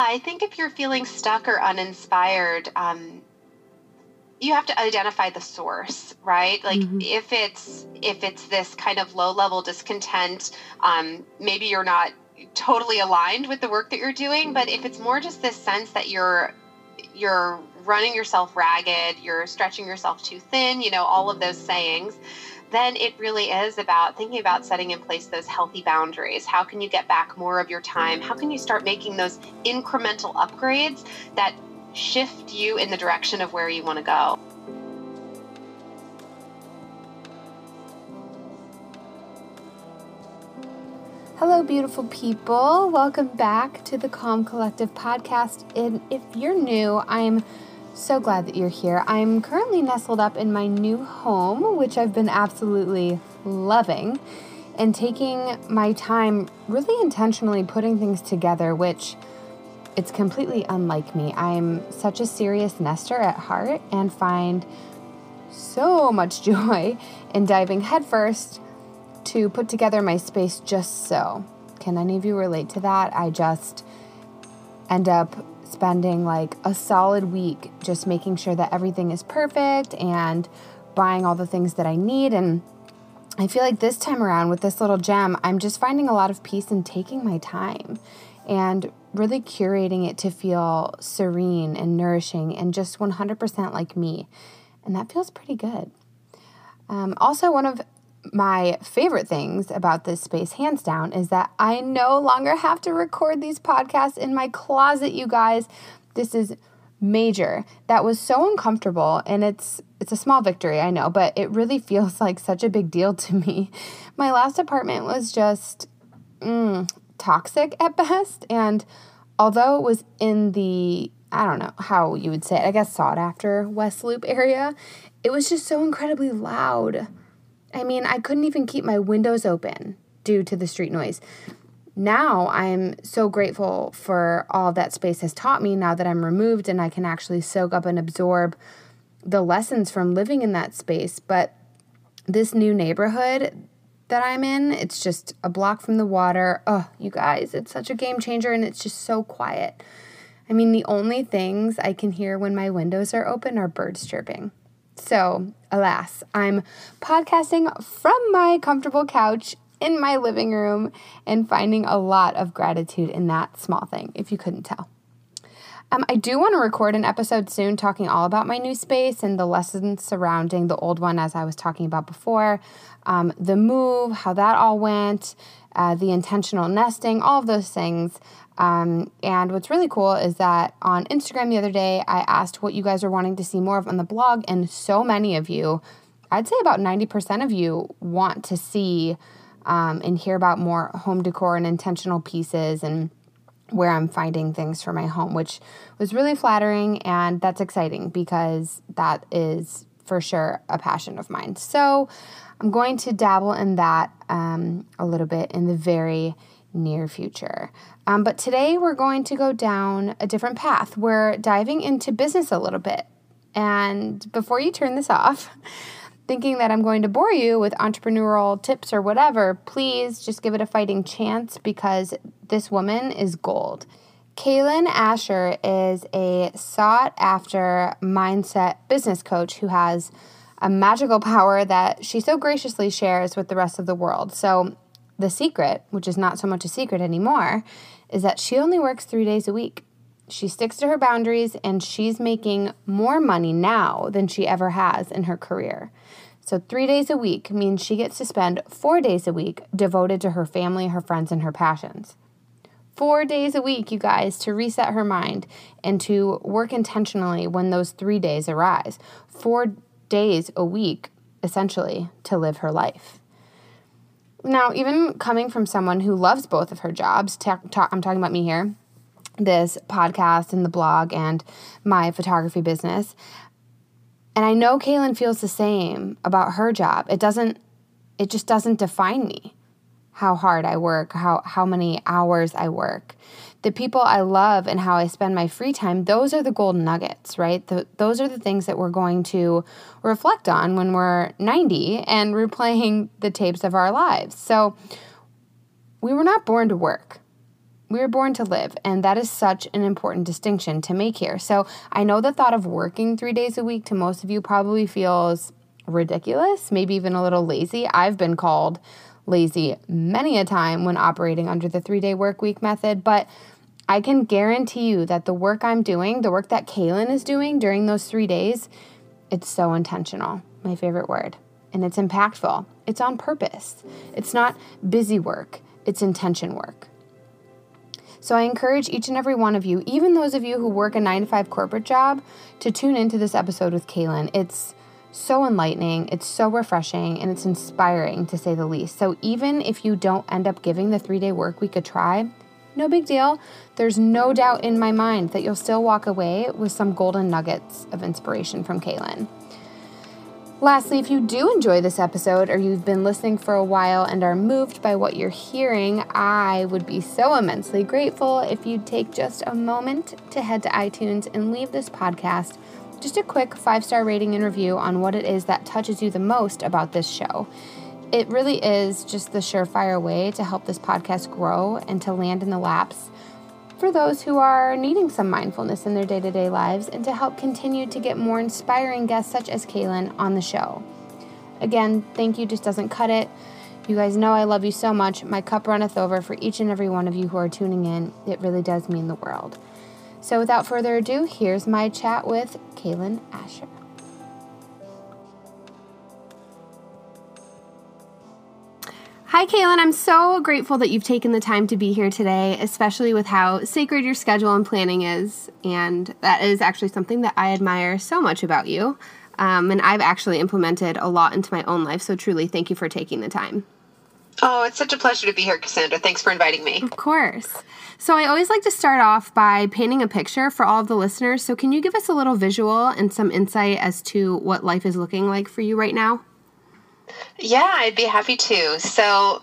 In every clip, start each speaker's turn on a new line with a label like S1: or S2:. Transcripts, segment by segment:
S1: I think if you're feeling stuck or uninspired, um, you have to identify the source right like mm-hmm. if it's if it's this kind of low level discontent um, maybe you're not totally aligned with the work that you're doing but if it's more just this sense that you're you're running yourself ragged you're stretching yourself too thin you know all of those sayings then it really is about thinking about setting in place those healthy boundaries. How can you get back more of your time? How can you start making those incremental upgrades that shift you in the direction of where you want to go.
S2: Hello, beautiful people. Welcome back to the Calm Collective podcast. And if you're new, I'm so glad that you're here. I'm currently nestled up in my new home, which I've been absolutely loving, and taking my time really intentionally putting things together, which it's completely unlike me. I'm such a serious nester at heart and find so much joy in diving headfirst to put together my space just so. Can any of you relate to that? I just end up spending like a solid week just making sure that everything is perfect and buying all the things that I need. And I feel like this time around with this little gem, I'm just finding a lot of peace in taking my time and really curating it to feel serene and nourishing and just 100% like me. And that feels pretty good. Um, also, one of my favorite things about this space, hands down, is that I no longer have to record these podcasts in my closet, you guys. This is major. That was so uncomfortable and it's it's a small victory, I know, but it really feels like such a big deal to me. My last apartment was just mm, toxic at best. And although it was in the, I don't know how you would say it, I guess sought after West Loop area, it was just so incredibly loud. I mean, I couldn't even keep my windows open due to the street noise. Now I'm so grateful for all that space has taught me now that I'm removed and I can actually soak up and absorb the lessons from living in that space. But this new neighborhood, that I'm in. It's just a block from the water. Oh, you guys, it's such a game changer and it's just so quiet. I mean, the only things I can hear when my windows are open are birds chirping. So, alas, I'm podcasting from my comfortable couch in my living room and finding a lot of gratitude in that small thing, if you couldn't tell. Um, I do want to record an episode soon talking all about my new space and the lessons surrounding the old one, as I was talking about before, um, the move, how that all went, uh, the intentional nesting, all of those things. Um, and what's really cool is that on Instagram the other day, I asked what you guys are wanting to see more of on the blog, and so many of you, I'd say about 90% of you, want to see um, and hear about more home decor and intentional pieces and where I'm finding things for my home, which was really flattering and that's exciting because that is for sure a passion of mine. So I'm going to dabble in that um, a little bit in the very near future. Um, but today we're going to go down a different path. We're diving into business a little bit. And before you turn this off, thinking that I'm going to bore you with entrepreneurial tips or whatever, please just give it a fighting chance because this woman is gold. Kaylin Asher is a sought after mindset business coach who has a magical power that she so graciously shares with the rest of the world. So, the secret, which is not so much a secret anymore, is that she only works three days a week. She sticks to her boundaries and she's making more money now than she ever has in her career. So, three days a week means she gets to spend four days a week devoted to her family, her friends, and her passions. Four days a week, you guys, to reset her mind and to work intentionally when those three days arise. Four days a week, essentially, to live her life. Now, even coming from someone who loves both of her jobs, ta- ta- I'm talking about me here, this podcast and the blog and my photography business, and I know Kaylin feels the same about her job. It doesn't it just doesn't define me. How hard I work, how how many hours I work. The people I love and how I spend my free time, those are the golden nuggets, right? The, those are the things that we're going to reflect on when we're 90 and replaying the tapes of our lives. So we were not born to work We were born to live, and that is such an important distinction to make here. So I know the thought of working three days a week to most of you probably feels ridiculous, maybe even a little lazy. I've been called lazy many a time when operating under the three day work week method, but I can guarantee you that the work I'm doing, the work that Kaylin is doing during those three days, it's so intentional. My favorite word. And it's impactful. It's on purpose. It's not busy work, it's intention work. So I encourage each and every one of you, even those of you who work a nine to five corporate job, to tune into this episode with Kaylin. It's so enlightening, it's so refreshing, and it's inspiring to say the least. So even if you don't end up giving the three day work week a try, no big deal. There's no doubt in my mind that you'll still walk away with some golden nuggets of inspiration from Kaylin. Lastly, if you do enjoy this episode or you've been listening for a while and are moved by what you're hearing, I would be so immensely grateful if you'd take just a moment to head to iTunes and leave this podcast just a quick five star rating and review on what it is that touches you the most about this show. It really is just the surefire way to help this podcast grow and to land in the laps for those who are needing some mindfulness in their day to day lives and to help continue to get more inspiring guests such as Kaylin on the show. Again, thank you just doesn't cut it. You guys know I love you so much. My cup runneth over for each and every one of you who are tuning in. It really does mean the world. So, without further ado, here's my chat with Kaylin Asher. Hi, Kaylin. I'm so grateful that you've taken the time to be here today, especially with how sacred your schedule and planning is. And that is actually something that I admire so much about you. Um, and I've actually implemented a lot into my own life. So, truly, thank you for taking the time.
S1: Oh, it's such a pleasure to be here, Cassandra. Thanks for inviting me.
S2: Of course. So, I always like to start off by painting a picture for all of the listeners. So, can you give us a little visual and some insight as to what life is looking like for you right now?
S1: Yeah, I'd be happy to. So,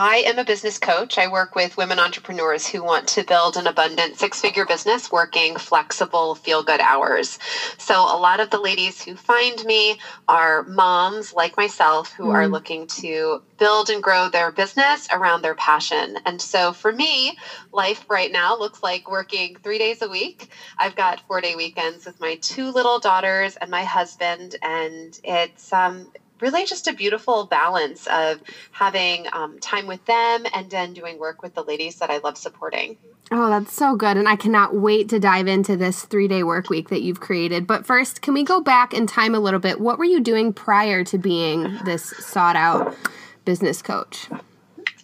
S1: I am a business coach. I work with women entrepreneurs who want to build an abundant six figure business working flexible, feel good hours. So, a lot of the ladies who find me are moms like myself who mm. are looking to build and grow their business around their passion. And so, for me, life right now looks like working three days a week. I've got four day weekends with my two little daughters and my husband, and it's, um, really just a beautiful balance of having um, time with them and then doing work with the ladies that I love supporting.
S2: Oh, that's so good. And I cannot wait to dive into this three day work week that you've created. But first, can we go back in time a little bit? What were you doing prior to being this sought out business coach?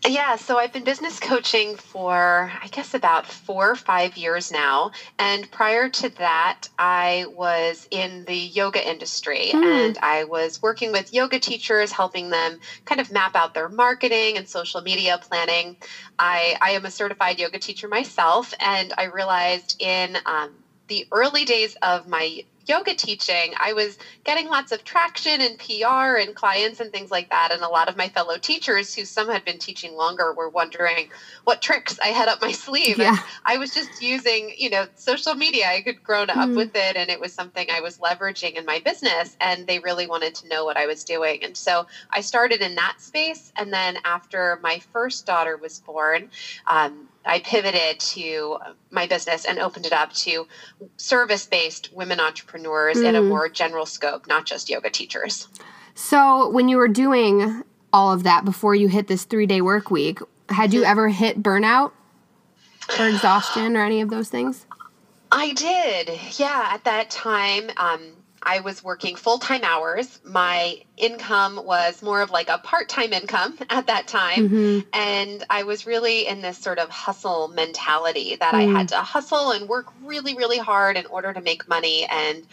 S1: Yeah, so I've been business coaching for, I guess, about four or five years now. And prior to that, I was in the yoga industry mm. and I was working with yoga teachers, helping them kind of map out their marketing and social media planning. I, I am a certified yoga teacher myself, and I realized in um, the early days of my yoga teaching, I was getting lots of traction and PR and clients and things like that. And a lot of my fellow teachers, who some had been teaching longer, were wondering what tricks I had up my sleeve. Yeah. And I was just using, you know, social media. I had grown up mm. with it and it was something I was leveraging in my business. And they really wanted to know what I was doing. And so I started in that space. And then after my first daughter was born, um, I pivoted to my business and opened it up to service based women entrepreneurs mm. in a mm. more general scope, not just yoga teachers.
S2: So, when you were doing all of that before you hit this three day work week, had you mm-hmm. ever hit burnout or exhaustion or any of those things?
S1: I did. Yeah. At that time, um, I was working full time hours. My income was more of like a part time income at that time. Mm-hmm. And I was really in this sort of hustle mentality that mm. I had mm. to hustle and work really, really hard in order to make money. And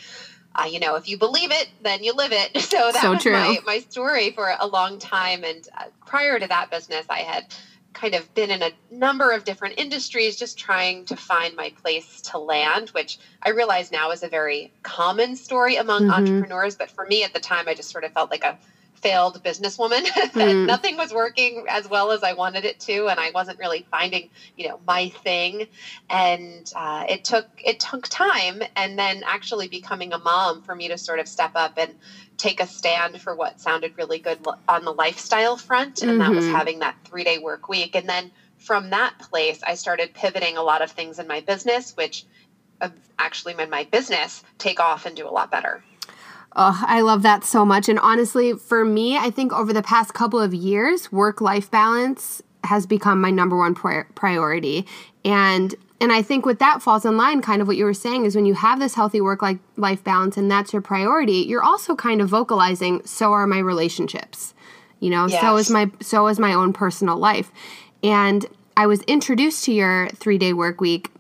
S1: uh, you know, if you believe it, then you live it. So that so was my, my story for a long time. And uh, prior to that business, I had kind of been in a number of different industries just trying to find my place to land which i realize now is a very common story among mm-hmm. entrepreneurs but for me at the time i just sort of felt like a failed businesswoman that mm. nothing was working as well as I wanted it to, and I wasn't really finding, you know, my thing. And uh, it took it took time, and then actually becoming a mom for me to sort of step up and take a stand for what sounded really good on the lifestyle front, and mm-hmm. that was mm-hmm. having that three day work week, and then from that place, I started pivoting a lot of things in my business, which uh, actually made my business take off and do a lot better.
S2: Oh, I love that so much. And honestly, for me, I think over the past couple of years, work life balance has become my number one pri- priority. And and I think what that falls in line, kind of what you were saying, is when you have this healthy work life balance and that's your priority, you're also kind of vocalizing, so are my relationships. You know, yes. so is my so is my own personal life. And I was introduced to your three day work week,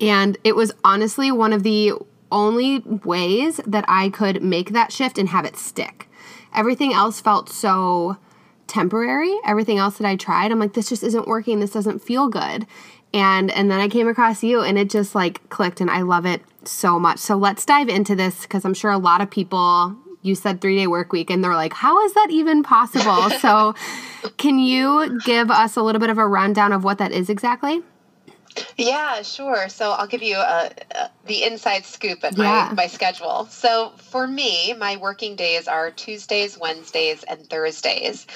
S2: and it was honestly one of the only ways that I could make that shift and have it stick. Everything else felt so temporary. Everything else that I tried, I'm like, this just isn't working. This doesn't feel good. And and then I came across you and it just like clicked and I love it so much. So let's dive into this because I'm sure a lot of people you said 3-day work week and they're like, "How is that even possible?" so can you give us a little bit of a rundown of what that is exactly?
S1: Yeah, sure. So I'll give you a, a, the inside scoop at yeah. my, my schedule. So for me, my working days are Tuesdays, Wednesdays, and Thursdays.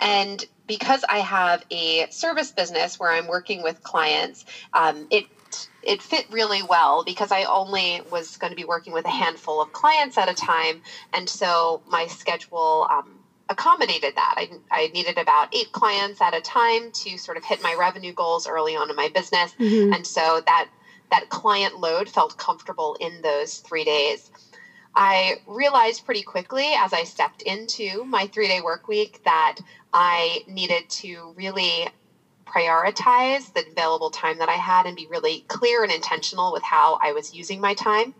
S1: And because I have a service business where I'm working with clients, um, it it fit really well because I only was going to be working with a handful of clients at a time, and so my schedule um, accommodated that. I, I needed about eight clients at a time to sort of hit my revenue goals early on in my business. Mm-hmm. And so that that client load felt comfortable in those three days. I realized pretty quickly as I stepped into my three day work week that I needed to really prioritize the available time that I had and be really clear and intentional with how I was using my time.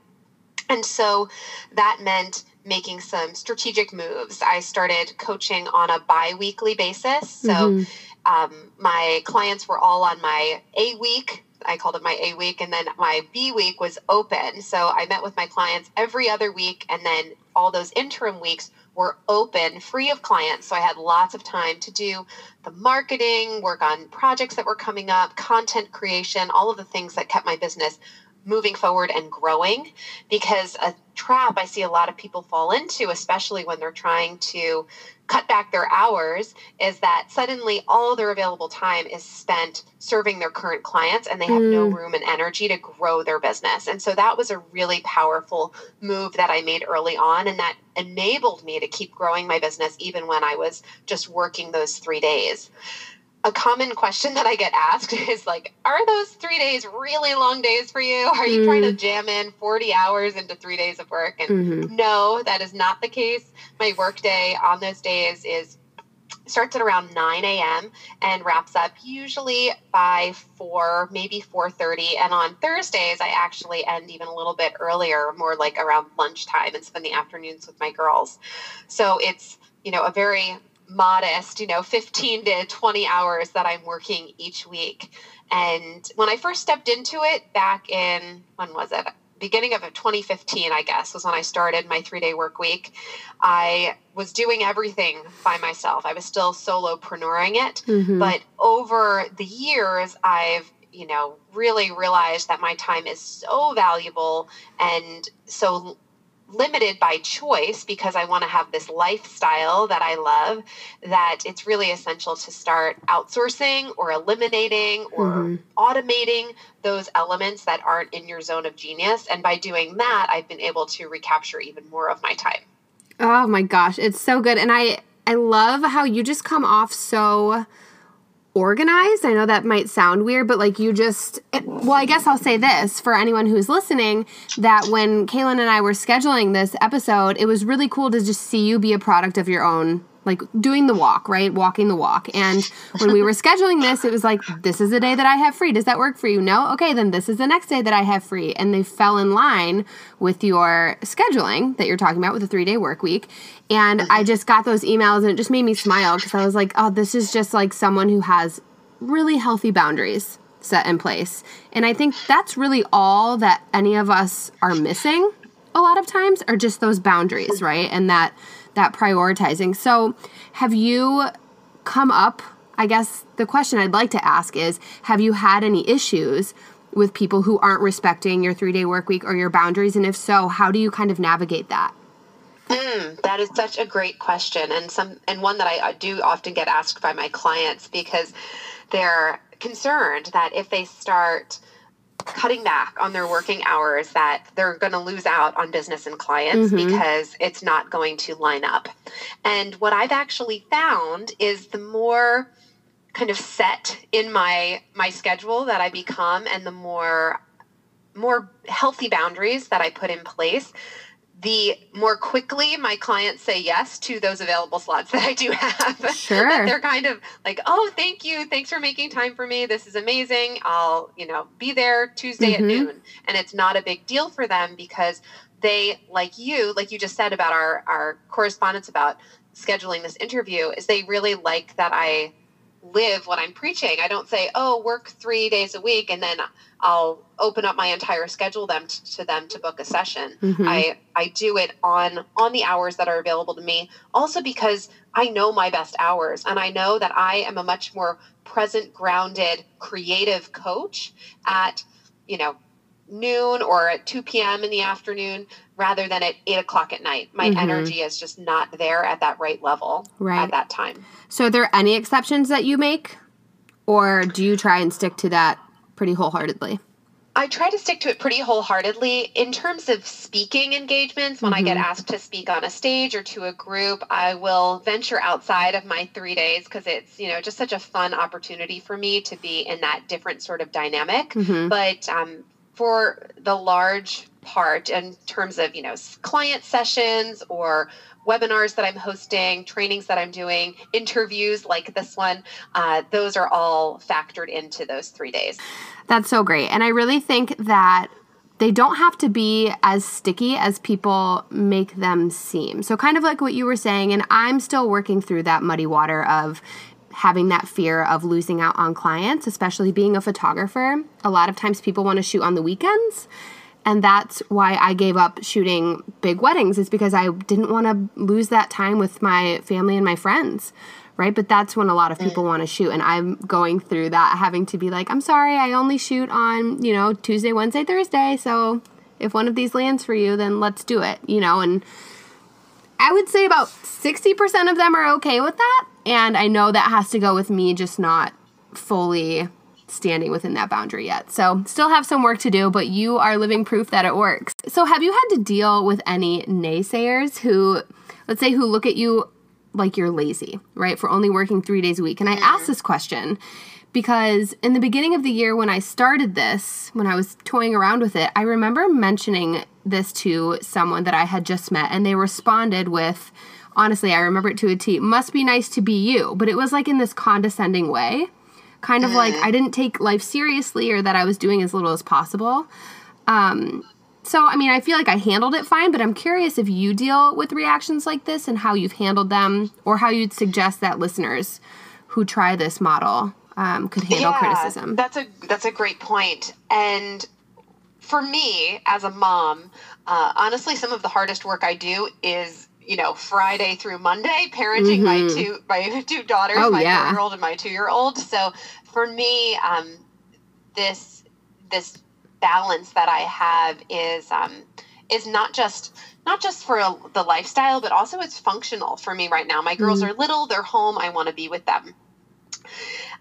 S1: And so that meant making some strategic moves. I started coaching on a bi weekly basis. So mm-hmm. um, my clients were all on my A week. I called it my A week, and then my B week was open. So I met with my clients every other week, and then all those interim weeks were open, free of clients. So I had lots of time to do the marketing, work on projects that were coming up, content creation, all of the things that kept my business moving forward and growing because a trap I see a lot of people fall into, especially when they're trying to cut back their hours, is that suddenly all their available time is spent serving their current clients and they have mm. no room and energy to grow their business. And so that was a really powerful move that I made early on and that enabled me to keep growing my business even when I was just working those three days a common question that I get asked is like, are those three days really long days for you? Are you mm. trying to mm. jam in 40 hours into three days of work? And mm-hmm. no, that is not the case. My work day on those days is starts at around 9 a.m. and wraps up usually by 4, maybe 4.30. And on Thursdays, I actually end even a little bit earlier, more like around lunchtime and spend the afternoons with my girls. So it's, you know, a very modest, you know, 15 to 20 hours that I'm working each week. And when I first stepped into it back in, when was it? Beginning of 2015, I guess, was when I started my three day work week. I was doing everything by myself. I was still solopreneuring it. Mm-hmm. But over the years, I've you know, really realized that my time is so valuable and so limited by choice because I want to have this lifestyle that I love, that it's really essential to start outsourcing or eliminating or mm-hmm. automating those elements that aren't in your zone of genius. And by doing that, I've been able to recapture even more of my time.
S2: Oh my gosh, it's so good. And I I love how you just come off so organized. I know that might sound weird, but like you just, it, well, I guess I'll say this for anyone who's listening that when Kaylin and I were scheduling this episode, it was really cool to just see you be a product of your own like doing the walk, right? Walking the walk. And when we were scheduling this, it was like, this is the day that I have free. Does that work for you? No? Okay, then this is the next day that I have free. And they fell in line with your scheduling that you're talking about with a three day work week. And I mm-hmm. just got those emails and it just made me smile because I was like, oh, this is just like someone who has really healthy boundaries set in place. And I think that's really all that any of us are missing a lot of times are just those boundaries, right? And that that prioritizing. So, have you come up? I guess the question I'd like to ask is Have you had any issues with people who aren't respecting your three day work week or your boundaries? And if so, how do you kind of navigate that?
S1: Mm, that is such a great question, and some and one that I, I do often get asked by my clients because they're concerned that if they start cutting back on their working hours that they're going to lose out on business and clients mm-hmm. because it's not going to line up. And what I've actually found is the more kind of set in my my schedule that I become and the more more healthy boundaries that I put in place, the more quickly my clients say yes to those available slots that I do have.
S2: Sure.
S1: that they're kind of like, oh, thank you. Thanks for making time for me. This is amazing. I'll, you know, be there Tuesday mm-hmm. at noon. And it's not a big deal for them because they, like you, like you just said about our, our correspondence about scheduling this interview, is they really like that I live what I'm preaching. I don't say, oh, work three days a week and then I'll open up my entire schedule them t- to them to book a session. Mm-hmm. I I do it on on the hours that are available to me. Also because I know my best hours and I know that I am a much more present, grounded, creative coach at you know noon or at 2 p.m. in the afternoon rather than at 8 o'clock at night. My mm-hmm. energy is just not there at that right level right. at that time.
S2: So, are there any exceptions that you make? Or do you try and stick to that pretty wholeheartedly?
S1: I try to stick to it pretty wholeheartedly. In terms of speaking engagements, when mm-hmm. I get mm-hmm. asked to speak on a stage or to a group, I will venture outside of my three days because it's, you know, just such a fun opportunity for me to be in that different sort of dynamic. Mm-hmm. But um, for the large part in terms of, you know, client sessions or webinars that I'm hosting, trainings that I'm doing, interviews like this one, uh, those are all factored into those three days.
S2: That's so great. And I really think that they don't have to be as sticky as people make them seem. So, kind of like what you were saying, and I'm still working through that muddy water of having that fear of losing out on clients, especially being a photographer. A lot of times people want to shoot on the weekends and that's why I gave up shooting big weddings is because I didn't want to lose that time with my family and my friends right? But that's when a lot of people want to shoot and I'm going through that having to be like I'm sorry I only shoot on you know Tuesday Wednesday Thursday so if one of these lands for you then let's do it you know? And I would say about 60% of them are okay with that and I know that has to go with me just not fully standing within that boundary yet. So, still have some work to do, but you are living proof that it works. So, have you had to deal with any naysayers who, let's say, who look at you like you're lazy, right, for only working three days a week? And I ask mm-hmm. this question because in the beginning of the year when I started this, when I was toying around with it, I remember mentioning this to someone that I had just met, and they responded with, honestly, I remember it to a T, must be nice to be you. But it was like in this condescending way kind of mm. like I didn't take life seriously or that I was doing as little as possible. Um, so, I mean, I feel like I handled it fine, but I'm curious if you deal with reactions like this and how you've handled them, or how you'd suggest that listeners who try this model um, could handle yeah, criticism.
S1: That's a that's a great point. And for me, as a mom, uh, honestly, some of the hardest work I do is you know Friday through Monday, parenting mm-hmm. my two my two daughters, oh, my yeah. four year old and my two year old. So for me, um, this this balance that I have is um, is not just not just for a, the lifestyle, but also it's functional for me right now. My girls mm-hmm. are little; they're home. I want to be with them.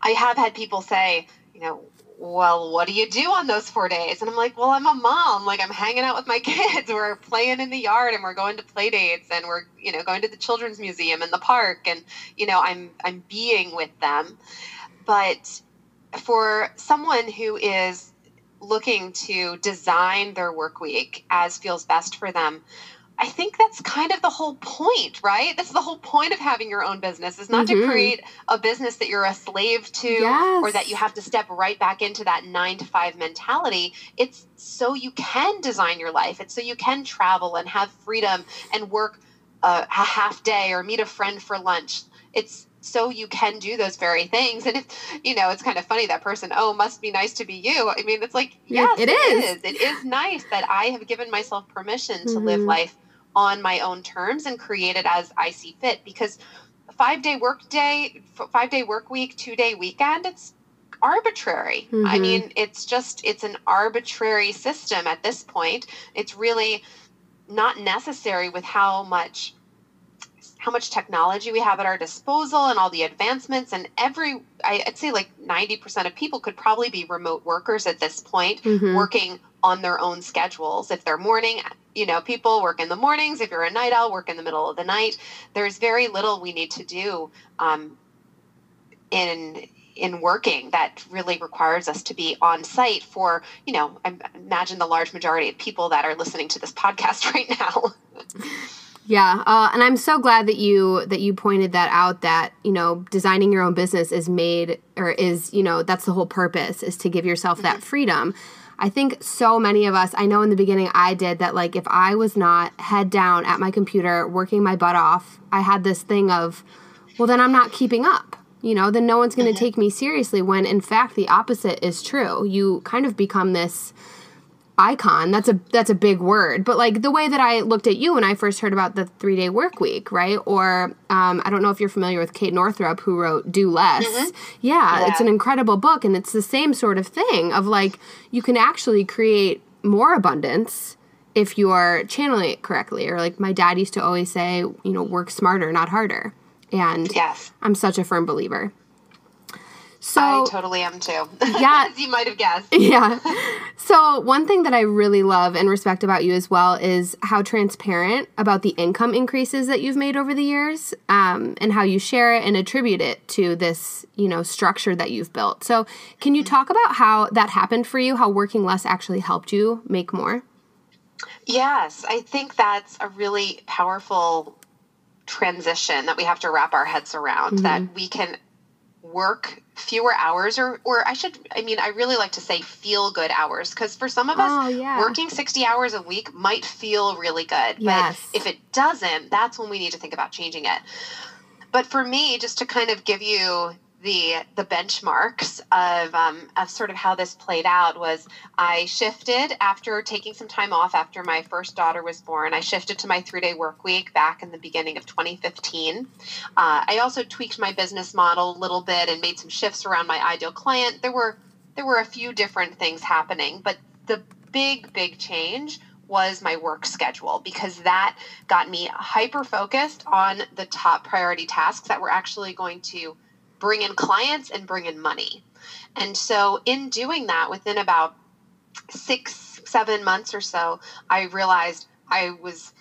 S1: I have had people say, you know, well, what do you do on those four days? And I'm like, well, I'm a mom. Like I'm hanging out with my kids. We're playing in the yard and we're going to play dates and we're, you know, going to the children's museum and the park and, you know, I'm I'm being with them. But for someone who is looking to design their work week as feels best for them, I think that's kind of the whole point, right? That's the whole point of having your own business is not mm-hmm. to create a business that you're a slave to yes. or that you have to step right back into that 9 to 5 mentality. It's so you can design your life. It's so you can travel and have freedom and work a, a half day or meet a friend for lunch. It's so you can do those very things. And if you know, it's kind of funny that person, oh, must be nice to be you. I mean, it's like, yes, it, it is. is. It is nice that I have given myself permission to mm-hmm. live life on my own terms and create it as I see fit because five day work day, five day work week, two day weekend, it's arbitrary. Mm-hmm. I mean, it's just, it's an arbitrary system at this point. It's really not necessary with how much how much technology we have at our disposal and all the advancements and every i'd say like 90% of people could probably be remote workers at this point mm-hmm. working on their own schedules. If they're morning you know people work in the mornings. If you're a night owl work in the middle of the night. There's very little we need to do um, in in working that really requires us to be on site for you know I imagine the large majority of people that are listening to this podcast right now
S2: yeah, uh, and I'm so glad that you that you pointed that out. That you know, designing your own business is made or is you know that's the whole purpose is to give yourself mm-hmm. that freedom. I think so many of us. I know in the beginning I did that. Like if I was not head down at my computer working my butt off, I had this thing of, well, then I'm not keeping up. You know, then no one's going to mm-hmm. take me seriously. When in fact the opposite is true. You kind of become this icon that's a that's a big word but like the way that i looked at you when i first heard about the three day work week right? Or um, i don't know if you're familiar with kate northrup who wrote do less. Mm-hmm. yeah, yeah. it's an incredible book and it's the same sort of thing of like you can actually create more abundance if you're channeling it correctly or like my dad used to always say you know work smarter not harder. And
S1: yes.
S2: I'm such a firm believer
S1: so I totally am too.
S2: Yeah.
S1: As you might have guessed.
S2: Yeah. So one thing that I really love and respect about you as well is how transparent about the income increases that you've made over the years, um, and how you share it and attribute it to this, you know, structure that you've built. So can you talk about how that happened for you? How working less actually helped you make more?
S1: Yes, I think that's a really powerful transition that we have to wrap our heads around. Mm-hmm. That we can work fewer hours or or I should I mean I really like to say feel good hours because for some of us oh, yeah. working 60 hours a week might feel really good yes. but if it doesn't that's when we need to think about changing it but for me just to kind of give you the the benchmarks of um, of sort of how this played out was I shifted after taking some time off after my first daughter was born. I shifted to my three day work week back in the beginning of 2015. Uh, I also tweaked my business model a little bit and made some shifts around my ideal client. There were there were a few different things happening, but the big big change was my work schedule because that got me hyper focused on the top priority tasks that were actually going to bring in clients and bring in money. And so, in doing that, within about six, seven months or so, I realized I was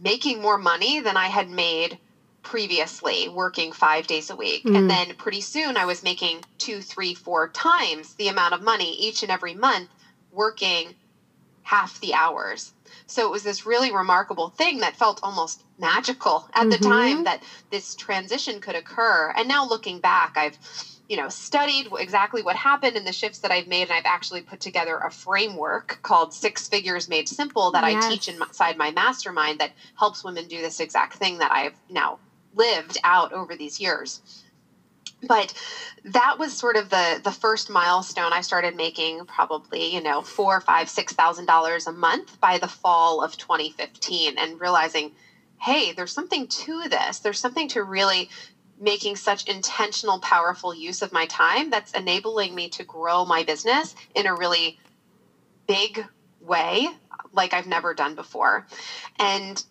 S1: making more money than I had made previously working five days a week. Mm. And then pretty soon I was making two, three, four times the amount of money each and every month working half the hours. So it was this really remarkable thing that felt almost magical at mm-hmm. the time that this transition could occur. And now looking back, I've you know studied exactly what happened and the shifts that I've made and I've actually put together a framework called Six Figures Made Simple that yes. I teach inside my mastermind that helps women do this exact thing that I've now lived out over these years but that was sort of the the first milestone i started making probably you know four five six thousand dollars a month by the fall of 2015 and realizing hey there's something to this. There's something to really making such intentional powerful use of my time that's enabling me to grow my business in a really big way like i've never done before. And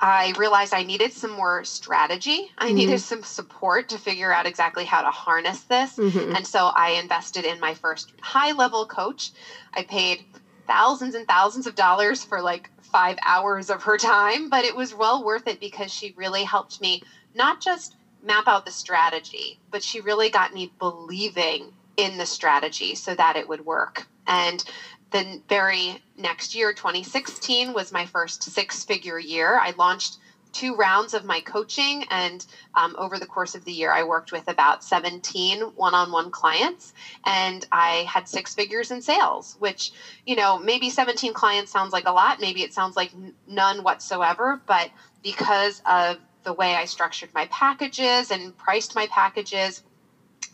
S1: I realized I needed some more strategy. I mm-hmm. needed some support to figure out exactly how to harness this. Mm-hmm. And so I invested in my first high level coach. I paid thousands and thousands of dollars for like five hours of her time, but it was well worth it because she really helped me not just map out the strategy, but she really got me believing in the strategy so that it would work. And the very next year, 2016, was my first six figure year. I launched two rounds of my coaching, and um, over the course of the year, I worked with about 17 one on one clients, and I had six figures in sales, which, you know, maybe 17 clients sounds like a lot, maybe it sounds like none whatsoever, but because of the way I structured my packages and priced my packages,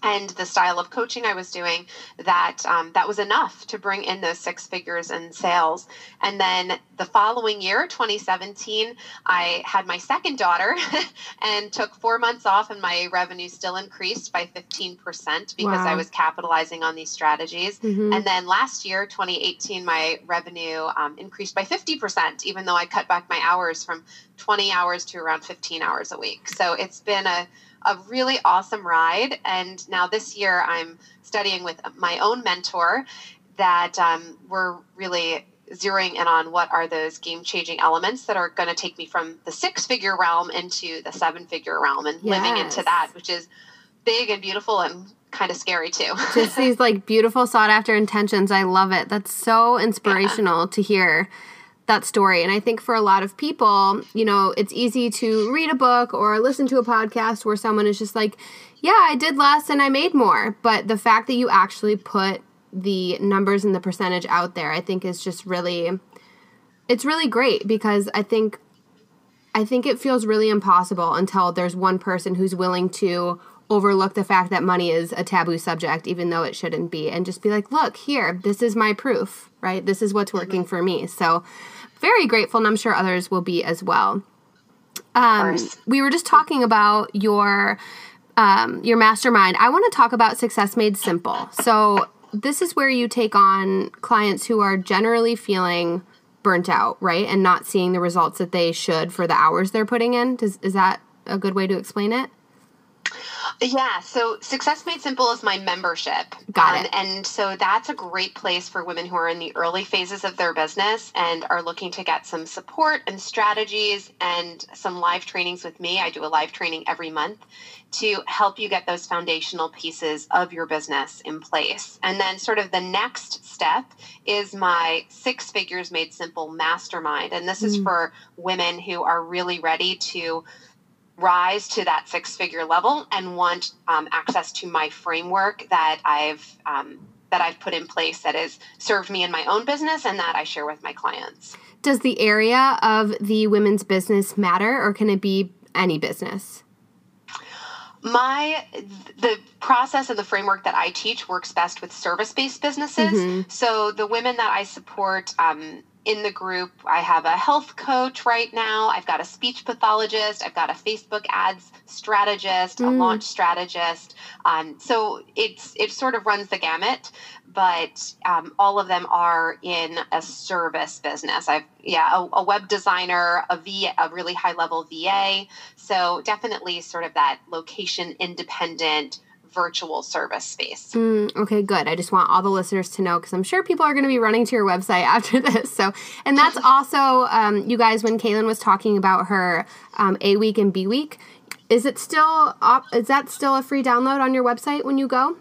S1: and the style of coaching I was doing that um, that was enough to bring in those six figures in sales. And then the following year, 2017, I had my second daughter and took four months off, and my revenue still increased by 15% because wow. I was capitalizing on these strategies. Mm-hmm. And then last year, 2018, my revenue um, increased by 50%, even though I cut back my hours from 20 hours to around 15 hours a week. So it's been a a really awesome ride. And now this year I'm studying with my own mentor that um, we're really zeroing in on what are those game changing elements that are going to take me from the six figure realm into the seven figure realm and yes. living into that, which is big and beautiful and kind of scary too.
S2: Just these like beautiful sought after intentions. I love it. That's so inspirational yeah. to hear that story. And I think for a lot of people, you know, it's easy to read a book or listen to a podcast where someone is just like, yeah, I did less and I made more. But the fact that you actually put the numbers and the percentage out there, I think is just really it's really great because I think I think it feels really impossible until there's one person who's willing to overlook the fact that money is a taboo subject even though it shouldn't be and just be like, "Look, here, this is my proof." Right? This is what's working mm-hmm. for me. So very grateful, and I'm sure others will be as well. Um, we were just talking about your um, your mastermind. I want to talk about Success Made Simple. So this is where you take on clients who are generally feeling burnt out, right, and not seeing the results that they should for the hours they're putting in. Does, is that a good way to explain it?
S1: Yeah, so Success Made Simple is my membership.
S2: Got um, it.
S1: And so that's a great place for women who are in the early phases of their business and are looking to get some support and strategies and some live trainings with me. I do a live training every month to help you get those foundational pieces of your business in place. And then, sort of, the next step is my Six Figures Made Simple mastermind. And this mm. is for women who are really ready to rise to that six figure level and want um, access to my framework that I've um, that I've put in place that has served me in my own business and that I share with my clients.
S2: Does the area of the women's business matter or can it be any business?
S1: my the process and the framework that i teach works best with service-based businesses mm-hmm. so the women that i support um, in the group. I have a health coach right now. I've got a speech pathologist. I've got a Facebook ads strategist, mm. a launch strategist. Um, so it's it sort of runs the gamut, but um, all of them are in a service business. I've yeah a, a web designer, a V, a really high level VA. So definitely sort of that location independent virtual service space.
S2: Mm, okay, good. I just want all the listeners to know because I'm sure people are going to be running to your website after this. So, and that's also, um, you guys, when Kaylin was talking about her um, A week and B week, is it still, op- is that still a free download on your website when you go?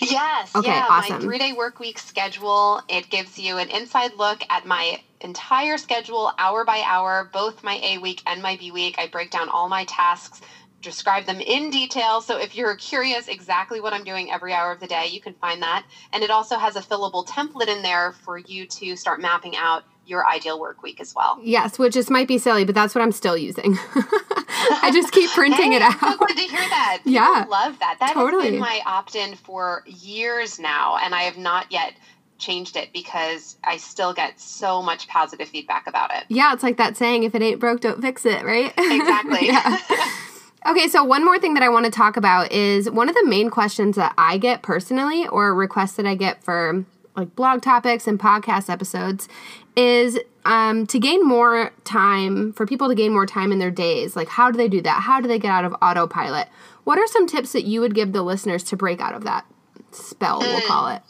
S1: Yes.
S2: Okay,
S1: yeah,
S2: awesome.
S1: My three day work week schedule. It gives you an inside look at my entire schedule, hour by hour, both my A week and my B week. I break down all my tasks describe them in detail. So if you're curious exactly what I'm doing every hour of the day, you can find that. And it also has a fillable template in there for you to start mapping out your ideal work week as well.
S2: Yes, which just might be silly, but that's what I'm still using. I just keep printing
S1: hey,
S2: it out.
S1: So good to hear that.
S2: People yeah,
S1: love that. That
S2: totally.
S1: has been my opt-in for years now, and I have not yet changed it because I still get so much positive feedback about it.
S2: Yeah, it's like that saying, if it ain't broke, don't fix it, right?
S1: Exactly.
S2: Okay, so one more thing that I want to talk about is one of the main questions that I get personally, or requests that I get for like blog topics and podcast episodes, is um, to gain more time for people to gain more time in their days. Like, how do they do that? How do they get out of autopilot? What are some tips that you would give the listeners to break out of that spell, we'll call it?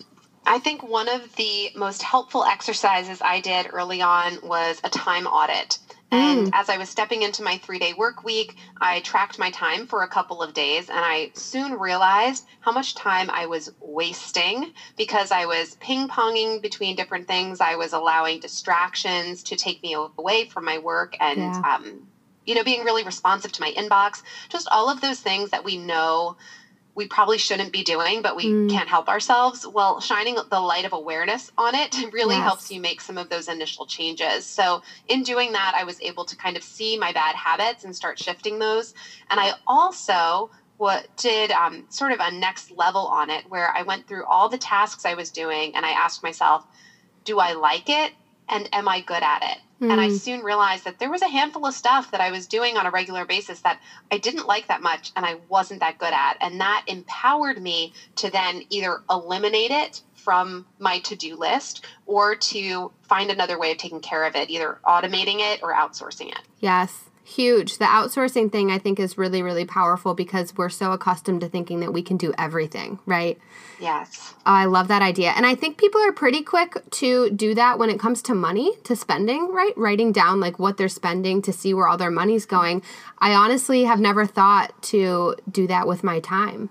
S1: I think one of the most helpful exercises I did early on was a time audit. And mm. as I was stepping into my three day work week, I tracked my time for a couple of days and I soon realized how much time I was wasting because I was ping ponging between different things. I was allowing distractions to take me away from my work and, yeah. um, you know, being really responsive to my inbox, just all of those things that we know we probably shouldn't be doing, but we mm. can't help ourselves. Well, shining the light of awareness on it really yes. helps you make some of those initial changes. So, in doing that, I was able to kind of see my bad habits and start shifting those. And I also what did um, sort of a next level on it where I went through all the tasks I was doing and I asked myself, do I like it and am I good at it? Mm. And I hmm. soon realized that there was a handful of stuff that I was doing on a regular basis that I didn't like that much and I wasn't that good at. And that empowered me to then either eliminate it from my to do list or to find another way of taking care of it, either automating it or outsourcing it.
S2: Yes. Huge. The outsourcing thing I think is really, really powerful because we're so accustomed to thinking that we can do everything, right?
S1: Yes.
S2: Oh, I love that idea. And I think people are pretty quick to do that when it comes to money, to spending, right? Writing down like what they're spending to see where all their money's going. I honestly have never thought to do that with my time.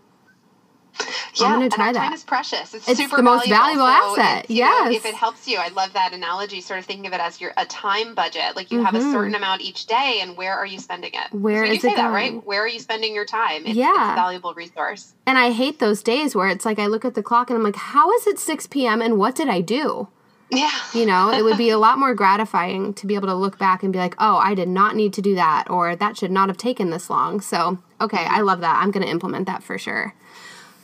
S1: Yeah, I'm gonna try that. Time is precious. It's,
S2: it's
S1: super
S2: the most valuable, valuable asset.
S1: So
S2: yes.
S1: Know, if it helps you, I love that analogy. Sort of thinking of it as your a time budget. Like you mm-hmm. have a certain mm-hmm. amount each day, and where are you spending it?
S2: Where is
S1: say
S2: it
S1: that, right? Where are you spending your time? It's,
S2: yeah,
S1: it's a valuable resource.
S2: And I hate those days where it's like I look at the clock and I'm like, how is it 6 p.m. and what did I do?
S1: Yeah.
S2: you know, it would be a lot more gratifying to be able to look back and be like, oh, I did not need to do that, or that should not have taken this long. So, okay, I love that. I'm going to implement that for sure.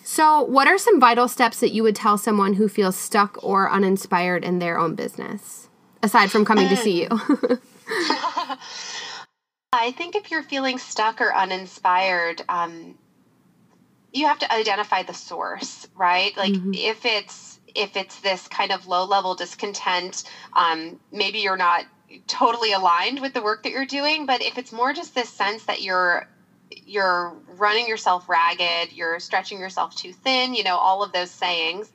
S2: So, what are some vital steps that you would tell someone who feels stuck or uninspired in their own business, aside from coming to see you?
S1: I think if you're feeling stuck or uninspired, um, you have to identify the source, right? Like mm-hmm. if it's if it's this kind of low level discontent, um, maybe you're not totally aligned with the work that you're doing, but if it's more just this sense that you're you're running yourself ragged, you're stretching yourself too thin, you know, all of those sayings,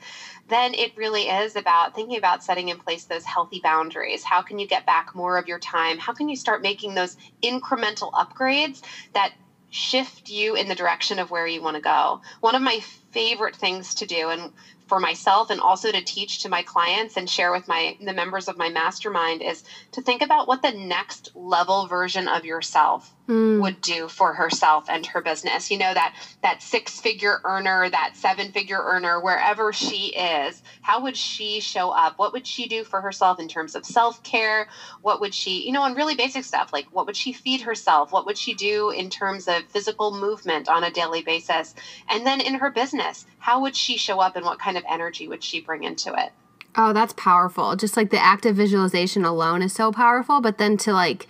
S1: then it really is about thinking about setting in place those healthy boundaries. How can you get back more of your time? How can you start making those incremental upgrades that shift you in the direction of where you want to go? One of my favorite things to do, and for myself and also to teach to my clients and share with my the members of my mastermind is to think about what the next level version of yourself mm. would do for herself and her business you know that that six figure earner that seven figure earner wherever she is how would she show up what would she do for herself in terms of self-care what would she you know on really basic stuff like what would she feed herself what would she do in terms of physical movement on a daily basis and then in her business how would she show up and what kind of energy would she bring into it?
S2: Oh, that's powerful. Just like the active visualization alone is so powerful, but then to like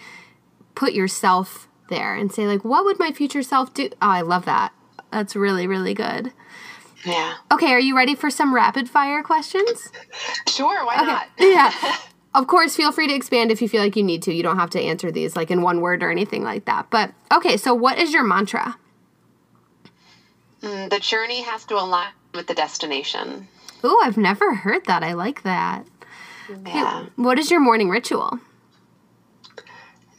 S2: put yourself there and say like what would my future self do? Oh, I love that. That's really really good.
S1: Yeah.
S2: Okay, are you ready for some rapid fire questions?
S1: Sure, why okay. not?
S2: yeah. Of course, feel free to expand if you feel like you need to. You don't have to answer these like in one word or anything like that. But okay, so what is your mantra?
S1: Mm, the journey has to align with the destination.
S2: Ooh, I've never heard that. I like that.
S1: Yeah.
S2: What is your morning ritual?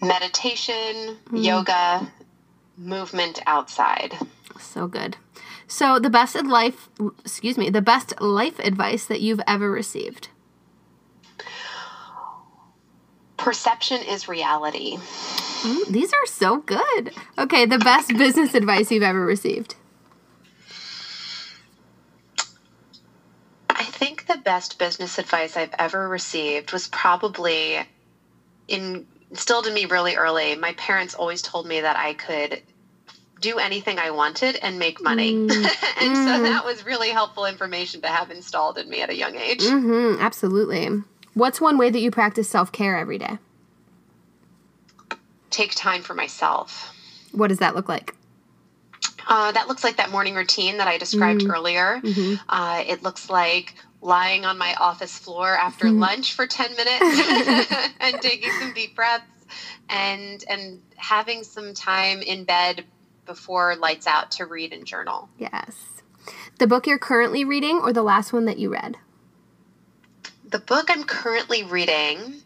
S1: Meditation, mm. yoga, movement outside.
S2: So good. So, the best life, excuse me, the best life advice that you've ever received?
S1: Perception is reality.
S2: Mm, these are so good. Okay, the best business advice you've ever received?
S1: I think the best business advice I've ever received was probably in, instilled in me really early. My parents always told me that I could do anything I wanted and make money. Mm. and mm. so that was really helpful information to have installed in me at a young age.
S2: Mm-hmm, absolutely. What's one way that you practice self care every day?
S1: Take time for myself.
S2: What does that look like?
S1: Uh, that looks like that morning routine that I described mm. earlier. Mm-hmm. Uh, it looks like lying on my office floor after mm-hmm. lunch for 10 minutes and taking some deep breaths and and having some time in bed before lights out to read and journal.
S2: Yes. The book you're currently reading or the last one that you read?
S1: The book I'm currently reading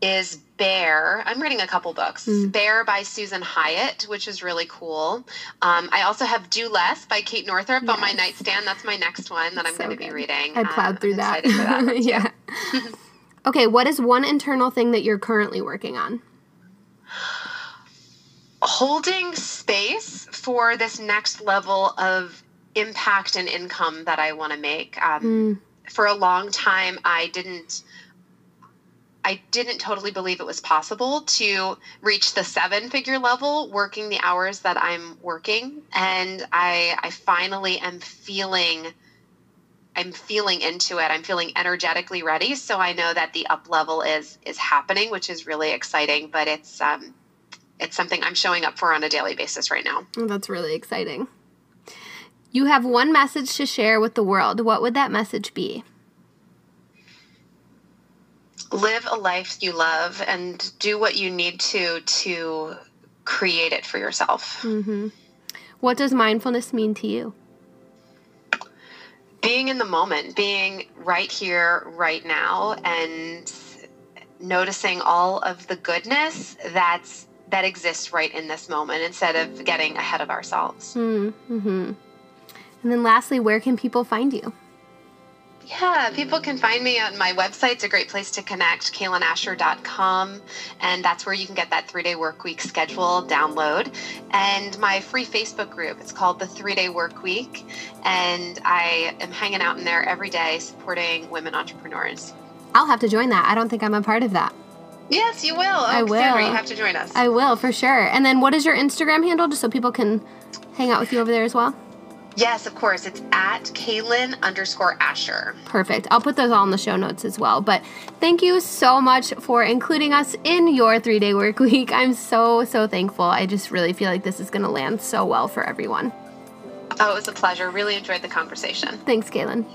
S1: is Bare. I'm reading a couple books. Mm. Bare by Susan Hyatt, which is really cool. Um, I also have Do Less by Kate Northrup yes. on my nightstand. That's my next one that I'm so going to be reading.
S2: I plowed um, through that. that yeah. okay, what is one internal thing that you're currently working on?
S1: Holding space for this next level of impact and income that I want to make. Um, mm. For a long time, I didn't I didn't totally believe it was possible to reach the seven figure level working the hours that I'm working. And I, I finally am feeling, I'm feeling into it. I'm feeling energetically ready. So I know that the up level is, is happening, which is really exciting, but it's, um, it's something I'm showing up for on a daily basis right now.
S2: Oh, that's really exciting. You have one message to share with the world. What would that message be?
S1: Live a life you love and do what you need to to create it for yourself.
S2: Mm-hmm. What does mindfulness mean to you?
S1: Being in the moment, being right here, right now, and noticing all of the goodness that's that exists right in this moment instead of getting ahead of ourselves.
S2: Mm-hmm. And then lastly, where can people find you?
S1: Yeah, people can find me on my website. It's a great place to connect, kaylinasher.com. And that's where you can get that three day work week schedule download. And my free Facebook group, it's called the Three Day Work Week. And I am hanging out in there every day supporting women entrepreneurs.
S2: I'll have to join that. I don't think I'm a part of that.
S1: Yes, you will. Oh,
S2: I will.
S1: Sandra, you have to join us.
S2: I will, for sure. And then what is your Instagram handle, just so people can hang out with you over there as well?
S1: Yes, of course. It's at Kaylin underscore Asher.
S2: Perfect. I'll put those all in the show notes as well. But thank you so much for including us in your three day work week. I'm so, so thankful. I just really feel like this is going to land so well for everyone.
S1: Oh, it was a pleasure. Really enjoyed the conversation.
S2: Thanks, Kaylin.